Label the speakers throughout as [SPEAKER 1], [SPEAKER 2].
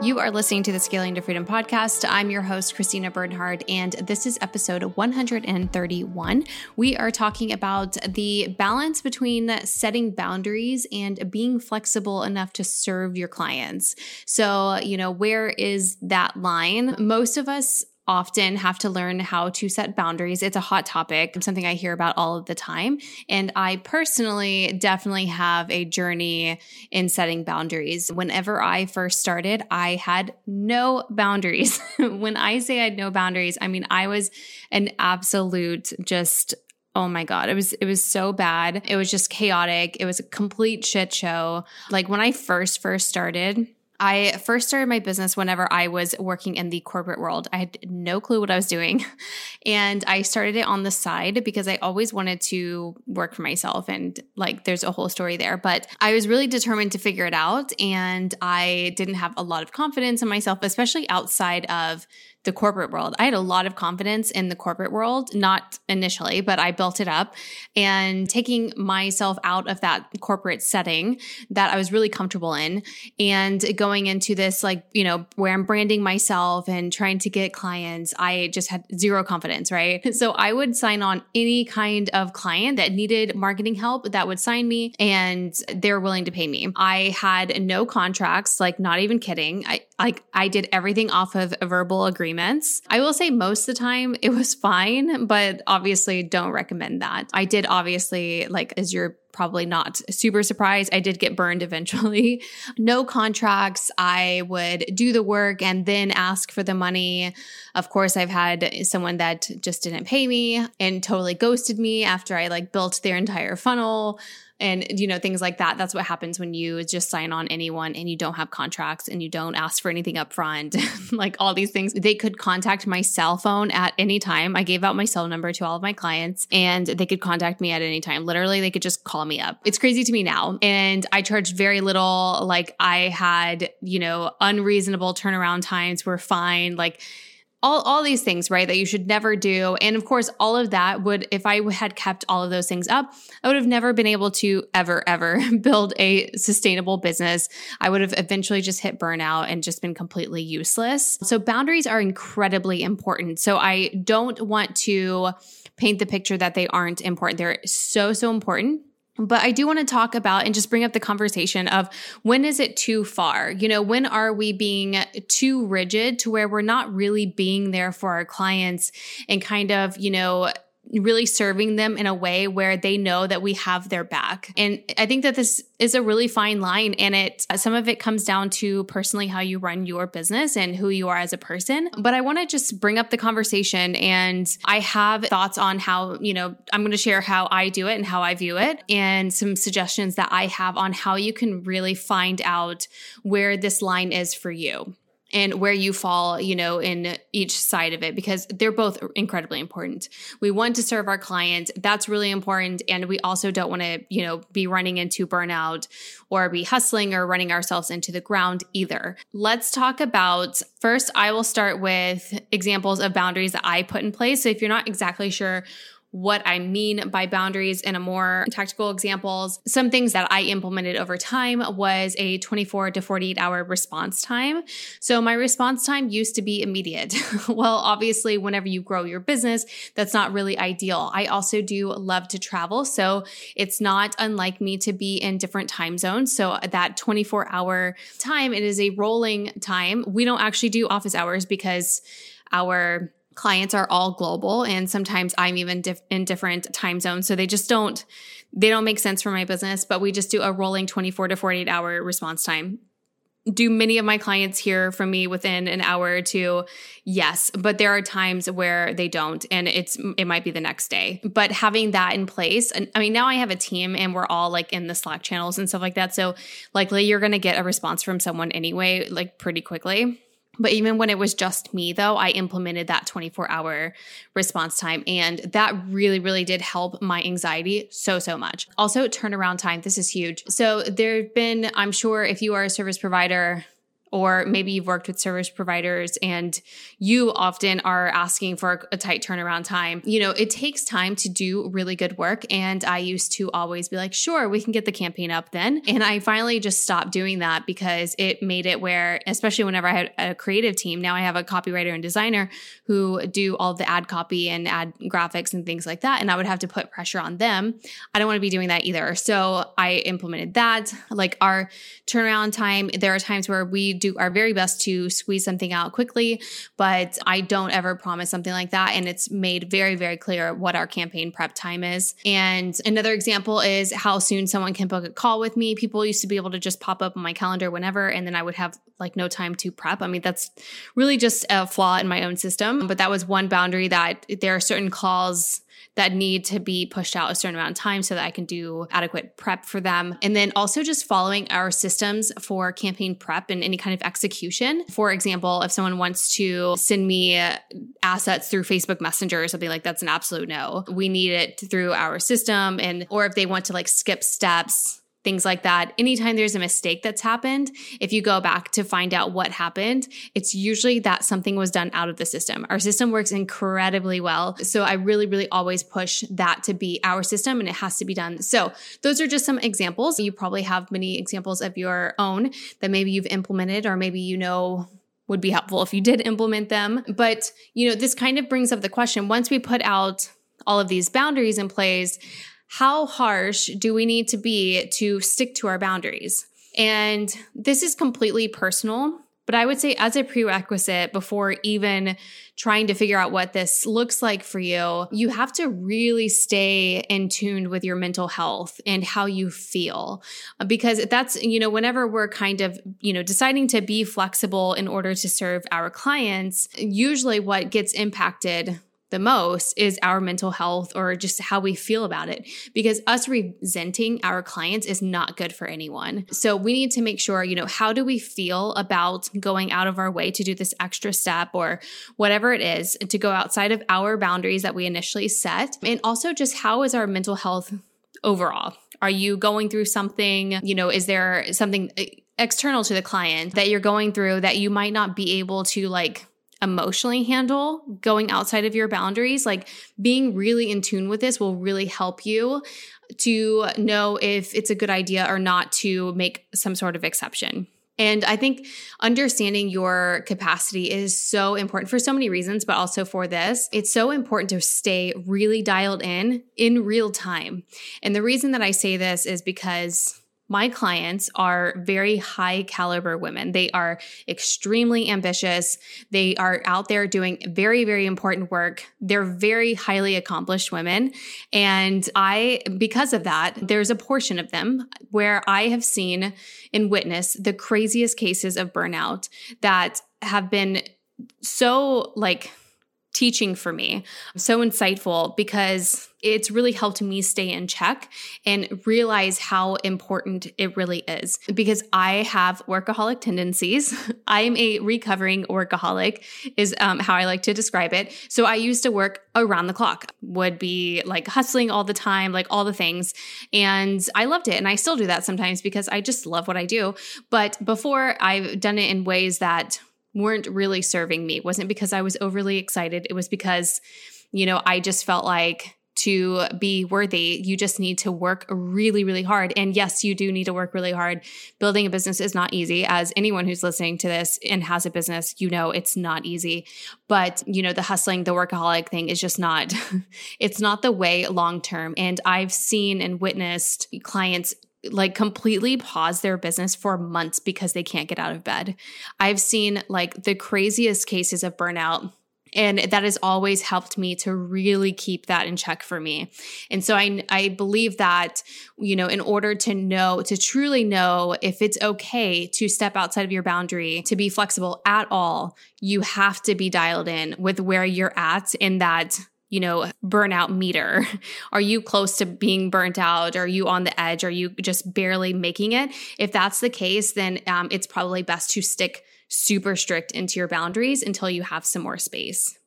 [SPEAKER 1] You are listening to the Scaling to Freedom podcast. I'm your host, Christina Bernhard, and this is episode 131. We are talking about the balance between setting boundaries and being flexible enough to serve your clients. So, you know, where is that line? Most of us often have to learn how to set boundaries. It's a hot topic, something I hear about all of the time. And I personally definitely have a journey in setting boundaries. Whenever I first started, I had no boundaries. when I say I had no boundaries, I mean, I was an absolute just oh my god it was it was so bad it was just chaotic it was a complete shit show like when i first first started I first started my business whenever I was working in the corporate world. I had no clue what I was doing. And I started it on the side because I always wanted to work for myself. And like, there's a whole story there. But I was really determined to figure it out. And I didn't have a lot of confidence in myself, especially outside of the corporate world. I had a lot of confidence in the corporate world, not initially, but I built it up. And taking myself out of that corporate setting that I was really comfortable in and going into this, like, you know, where I'm branding myself and trying to get clients, I just had zero confidence, right? So I would sign on any kind of client that needed marketing help that would sign me and they're willing to pay me. I had no contracts, like, not even kidding. I, like I did everything off of a verbal I will say most of the time it was fine, but obviously don't recommend that. I did obviously like as you're probably not super surprised. I did get burned eventually. No contracts. I would do the work and then ask for the money. Of course, I've had someone that just didn't pay me and totally ghosted me after I like built their entire funnel and you know things like that that's what happens when you just sign on anyone and you don't have contracts and you don't ask for anything up front like all these things. They could contact my cell phone at any time. I gave out my cell number to all of my clients and they could contact me at any time. Literally they could just call me up. It's crazy to me now. And i charged very little. Like i had you know unreasonable turnaround times were fine. Like all, all these things, right, that you should never do. And of course, all of that would, if I had kept all of those things up, I would have never been able to ever, ever build a sustainable business. I would have eventually just hit burnout and just been completely useless. So boundaries are incredibly important. So I don't want to paint the picture that they aren't important. They're so, so important. But I do want to talk about and just bring up the conversation of when is it too far? You know, when are we being too rigid to where we're not really being there for our clients and kind of, you know, really serving them in a way where they know that we have their back. And I think that this is a really fine line and it some of it comes down to personally how you run your business and who you are as a person. But I want to just bring up the conversation and I have thoughts on how, you know, I'm going to share how I do it and how I view it and some suggestions that I have on how you can really find out where this line is for you and where you fall, you know, in each side of it because they're both incredibly important. We want to serve our client. That's really important. And we also don't want to, you know, be running into burnout or be hustling or running ourselves into the ground either. Let's talk about first, I will start with examples of boundaries that I put in place. So if you're not exactly sure what I mean by boundaries in a more tactical examples. Some things that I implemented over time was a 24 to 48 hour response time. So my response time used to be immediate. well, obviously, whenever you grow your business, that's not really ideal. I also do love to travel. So it's not unlike me to be in different time zones. So that 24 hour time, it is a rolling time. We don't actually do office hours because our clients are all global and sometimes I'm even diff- in different time zones. So they just don't they don't make sense for my business, but we just do a rolling 24 to 48 hour response time. Do many of my clients hear from me within an hour or two? Yes, but there are times where they don't and it's it might be the next day. But having that in place, and I mean now I have a team and we're all like in the Slack channels and stuff like that. So likely you're going to get a response from someone anyway like pretty quickly. But even when it was just me, though, I implemented that 24 hour response time. And that really, really did help my anxiety so, so much. Also, turnaround time. This is huge. So, there have been, I'm sure if you are a service provider, or maybe you've worked with service providers and you often are asking for a tight turnaround time. You know, it takes time to do really good work. And I used to always be like, sure, we can get the campaign up then. And I finally just stopped doing that because it made it where, especially whenever I had a creative team, now I have a copywriter and designer who do all the ad copy and ad graphics and things like that. And I would have to put pressure on them. I don't want to be doing that either. So I implemented that. Like our turnaround time, there are times where we do our very best to squeeze something out quickly, but I don't ever promise something like that. And it's made very, very clear what our campaign prep time is. And another example is how soon someone can book a call with me. People used to be able to just pop up on my calendar whenever, and then I would have like no time to prep. I mean, that's really just a flaw in my own system. But that was one boundary that there are certain calls that need to be pushed out a certain amount of time so that I can do adequate prep for them. And then also just following our systems for campaign prep and any kind of execution. For example, if someone wants to send me assets through Facebook Messenger or something like that's an absolute no. We need it through our system and or if they want to like skip steps things like that. Anytime there's a mistake that's happened, if you go back to find out what happened, it's usually that something was done out of the system. Our system works incredibly well. So I really, really always push that to be our system and it has to be done. So those are just some examples. You probably have many examples of your own that maybe you've implemented or maybe you know would be helpful if you did implement them. But, you know, this kind of brings up the question once we put out all of these boundaries in place, how harsh do we need to be to stick to our boundaries? And this is completely personal, but I would say as a prerequisite before even trying to figure out what this looks like for you, you have to really stay in tune with your mental health and how you feel. Because that's, you know, whenever we're kind of, you know, deciding to be flexible in order to serve our clients, usually what gets impacted the most is our mental health or just how we feel about it because us resenting our clients is not good for anyone. So we need to make sure, you know, how do we feel about going out of our way to do this extra step or whatever it is to go outside of our boundaries that we initially set? And also just how is our mental health overall? Are you going through something, you know, is there something eh, external to the client that you're going through that you might not be able to like emotionally handle going outside of your boundaries, like being really in tune with this will really help you to know if it's a good idea or not to make some sort of exception. And I think understanding your capacity is so important for so many reasons, but also for this. It's so important to stay really dialed in in real time. And the reason that I say this is because my clients are very high caliber women. They are extremely ambitious. They are out there doing very, very important work. They're very highly accomplished women. And I, because of that, there's a portion of them where I have seen and witnessed the craziest cases of burnout that have been so like teaching for me, so insightful because it's really helped me stay in check and realize how important it really is because I have workaholic tendencies. I'm a recovering workaholic, is um, how I like to describe it. So I used to work around the clock, would be like hustling all the time, like all the things. And I loved it. And I still do that sometimes because I just love what I do. But before, I've done it in ways that weren't really serving me. It wasn't because I was overly excited. It was because, you know, I just felt like to be worthy, you just need to work really, really hard. And yes, you do need to work really hard. Building a business is not easy. As anyone who's listening to this and has a business, you know it's not easy. But, you know, the hustling, the workaholic thing is just not, it's not the way long term. And I've seen and witnessed clients like completely pause their business for months because they can't get out of bed. I've seen like the craziest cases of burnout and that has always helped me to really keep that in check for me and so i i believe that you know in order to know to truly know if it's okay to step outside of your boundary to be flexible at all you have to be dialed in with where you're at in that you know, burnout meter? Are you close to being burnt out? Are you on the edge? Are you just barely making it? If that's the case, then um, it's probably best to stick super strict into your boundaries until you have some more space.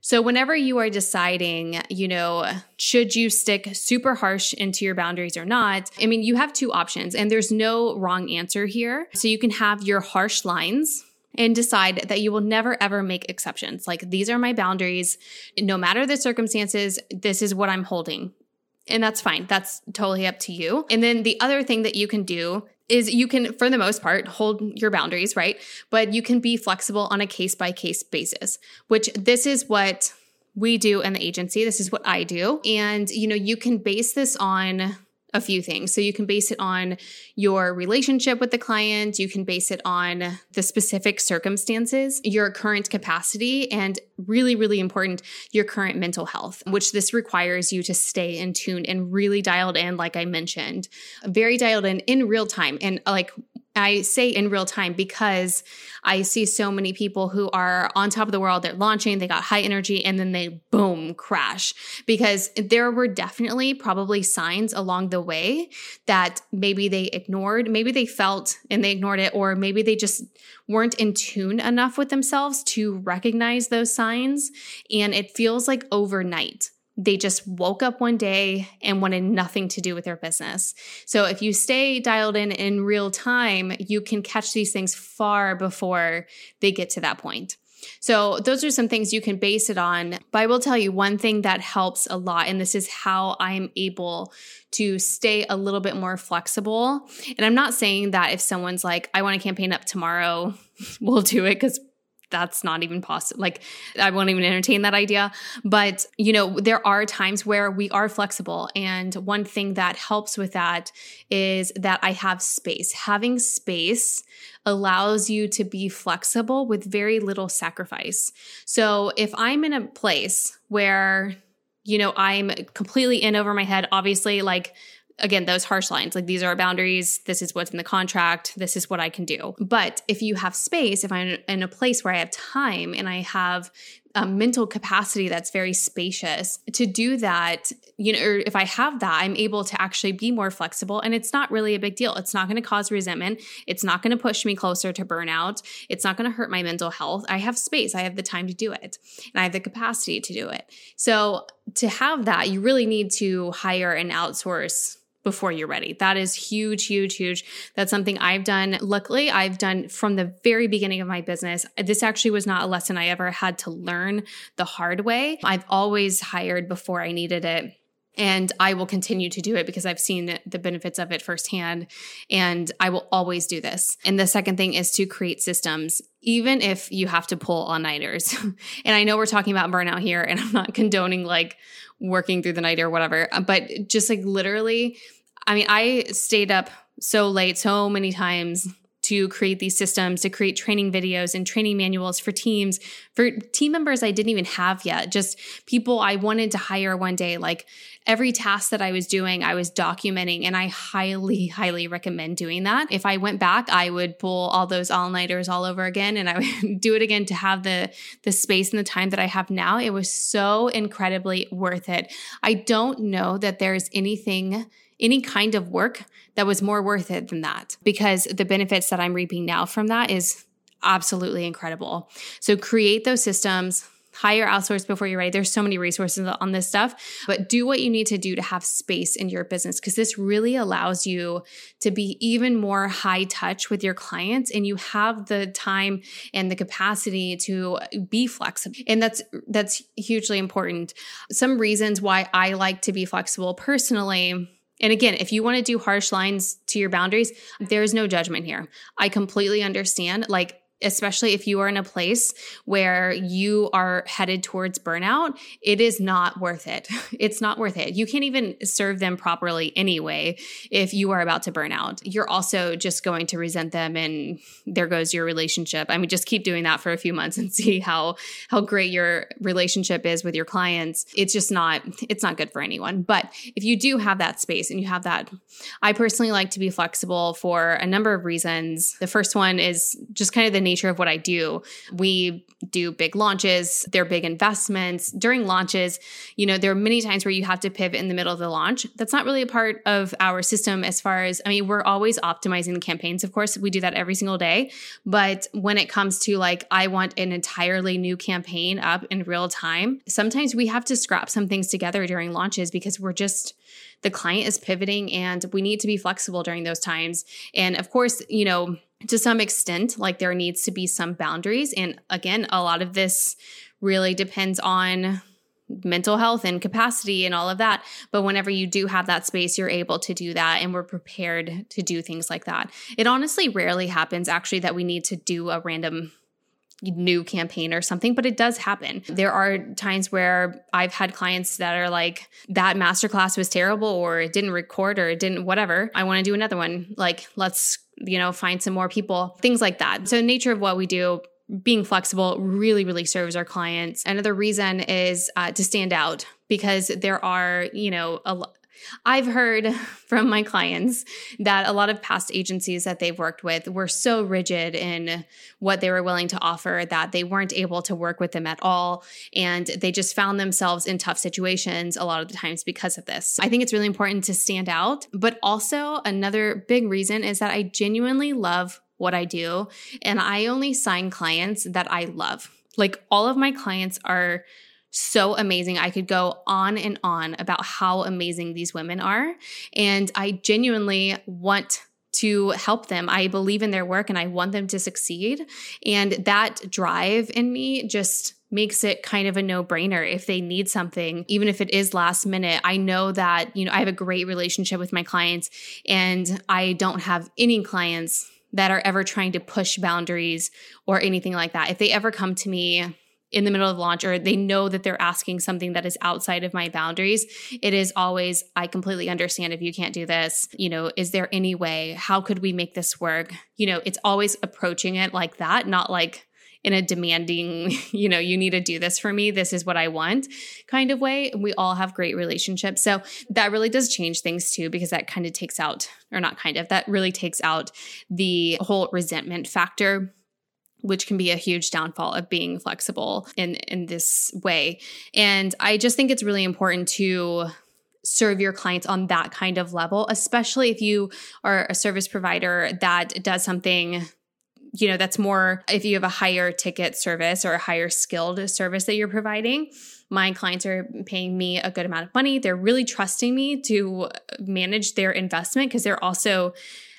[SPEAKER 1] So, whenever you are deciding, you know, should you stick super harsh into your boundaries or not, I mean, you have two options and there's no wrong answer here. So, you can have your harsh lines and decide that you will never ever make exceptions. Like, these are my boundaries. No matter the circumstances, this is what I'm holding. And that's fine. That's totally up to you. And then the other thing that you can do is you can, for the most part, hold your boundaries, right? But you can be flexible on a case by case basis, which this is what we do in the agency. This is what I do. And, you know, you can base this on a few things. So you can base it on your relationship with the client, you can base it on the specific circumstances, your current capacity, and really, really important, your current mental health, which this requires you to stay in tune and really dialed in, like I mentioned, very dialed in in real time. And like I say in real time because I see so many people who are on top of the world, they're launching, they got high energy, and then they boom, crash. Because there were definitely probably signs along the way that maybe they ignored, maybe they felt and they ignored it, or maybe they just weren't in tune enough with themselves to recognize those signs. And it feels like overnight they just woke up one day and wanted nothing to do with their business. So if you stay dialed in in real time, you can catch these things far before they get to that point. So, those are some things you can base it on. But I will tell you one thing that helps a lot, and this is how I'm able to stay a little bit more flexible. And I'm not saying that if someone's like, I want to campaign up tomorrow, we'll do it because that's not even possible. Like, I won't even entertain that idea. But, you know, there are times where we are flexible. And one thing that helps with that is that I have space. Having space allows you to be flexible with very little sacrifice. So if I'm in a place where, you know, I'm completely in over my head, obviously, like, again, those harsh lines like these are our boundaries, this is what's in the contract, this is what I can do. But if you have space, if I'm in a place where I have time and I have a mental capacity that's very spacious to do that you know or if i have that i'm able to actually be more flexible and it's not really a big deal. It's not going to cause resentment. It's not going to push me closer to burnout. It's not going to hurt my mental health. I have space. I have the time to do it and i have the capacity to do it. So to have that you really need to hire and outsource before you're ready. That is huge, huge, huge. That's something I've done. Luckily, I've done from the very beginning of my business. This actually was not a lesson I ever had to learn the hard way. I've always hired before I needed it. And I will continue to do it because I've seen the benefits of it firsthand. And I will always do this. And the second thing is to create systems, even if you have to pull all nighters. and I know we're talking about burnout here, and I'm not condoning like working through the night or whatever, but just like literally I mean, I stayed up so late so many times to create these systems, to create training videos and training manuals for teams, for team members I didn't even have yet, just people I wanted to hire one day. Like every task that I was doing, I was documenting, and I highly, highly recommend doing that. If I went back, I would pull all those all nighters all over again, and I would do it again to have the the space and the time that I have now. It was so incredibly worth it. I don't know that there's anything any kind of work that was more worth it than that because the benefits that I'm reaping now from that is absolutely incredible. So create those systems, hire outsource before you're ready. There's so many resources on this stuff, but do what you need to do to have space in your business because this really allows you to be even more high touch with your clients and you have the time and the capacity to be flexible. And that's that's hugely important. Some reasons why I like to be flexible personally and again, if you want to do harsh lines to your boundaries, there's no judgment here. I completely understand. Like, especially if you are in a place where you are headed towards burnout, it is not worth it. It's not worth it. You can't even serve them properly anyway if you are about to burn out. You're also just going to resent them and there goes your relationship. I mean just keep doing that for a few months and see how how great your relationship is with your clients. It's just not it's not good for anyone. But if you do have that space and you have that I personally like to be flexible for a number of reasons. The first one is just kind of the nature nature of what I do. We do big launches, they're big investments. During launches, you know, there are many times where you have to pivot in the middle of the launch. That's not really a part of our system as far as, I mean, we're always optimizing the campaigns. Of course, we do that every single day. But when it comes to like, I want an entirely new campaign up in real time, sometimes we have to scrap some things together during launches because we're just, the client is pivoting and we need to be flexible during those times. And of course, you know, to some extent, like there needs to be some boundaries. And again, a lot of this really depends on mental health and capacity and all of that. But whenever you do have that space, you're able to do that. And we're prepared to do things like that. It honestly rarely happens actually that we need to do a random new campaign or something, but it does happen. There are times where I've had clients that are like, that masterclass was terrible, or it didn't record, or it didn't, whatever. I want to do another one. Like, let's, you know, find some more people, things like that. So, nature of what we do, being flexible really, really serves our clients. Another reason is uh, to stand out because there are, you know, a, I've heard from my clients that a lot of past agencies that they've worked with were so rigid in what they were willing to offer that they weren't able to work with them at all. And they just found themselves in tough situations a lot of the times because of this. I think it's really important to stand out. But also, another big reason is that I genuinely love what I do. And I only sign clients that I love. Like all of my clients are so amazing. I could go on and on about how amazing these women are. And I genuinely want to help them. I believe in their work and I want them to succeed. And that drive in me just makes it kind of a no-brainer if they need something even if it is last minute i know that you know i have a great relationship with my clients and i don't have any clients that are ever trying to push boundaries or anything like that if they ever come to me in the middle of launch or they know that they're asking something that is outside of my boundaries, it is always, I completely understand if you can't do this. You know, is there any way? How could we make this work? You know, it's always approaching it like that, not like, in a demanding, you know, you need to do this for me. This is what I want kind of way. We all have great relationships. So that really does change things too, because that kind of takes out, or not kind of, that really takes out the whole resentment factor which can be a huge downfall of being flexible in in this way. And I just think it's really important to serve your clients on that kind of level, especially if you are a service provider that does something you know that's more if you have a higher ticket service or a higher skilled service that you're providing my clients are paying me a good amount of money they're really trusting me to manage their investment because they're also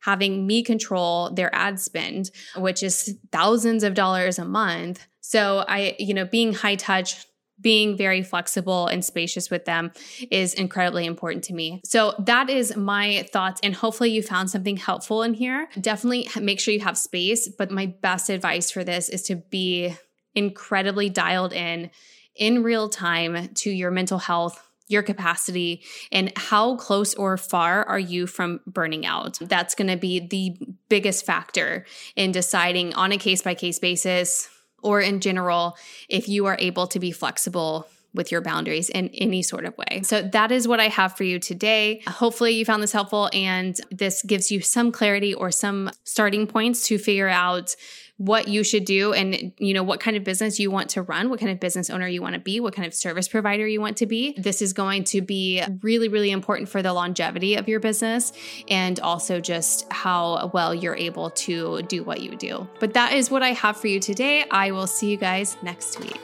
[SPEAKER 1] having me control their ad spend, which is thousands of dollars a month. So I, you know, being high touch, being very flexible and spacious with them is incredibly important to me. So that is my thoughts and hopefully you found something helpful in here. Definitely make sure you have space, but my best advice for this is to be incredibly dialed in in real time to your mental health your capacity and how close or far are you from burning out. That's going to be the biggest factor in deciding on a case by case basis or in general if you are able to be flexible with your boundaries in any sort of way. So that is what I have for you today. Hopefully you found this helpful and this gives you some clarity or some starting points to figure out what you should do and you know what kind of business you want to run what kind of business owner you want to be what kind of service provider you want to be. This is going to be really really important for the longevity of your business and also just how well you're able to do what you do. But that is what i have for you today. I will see you guys next week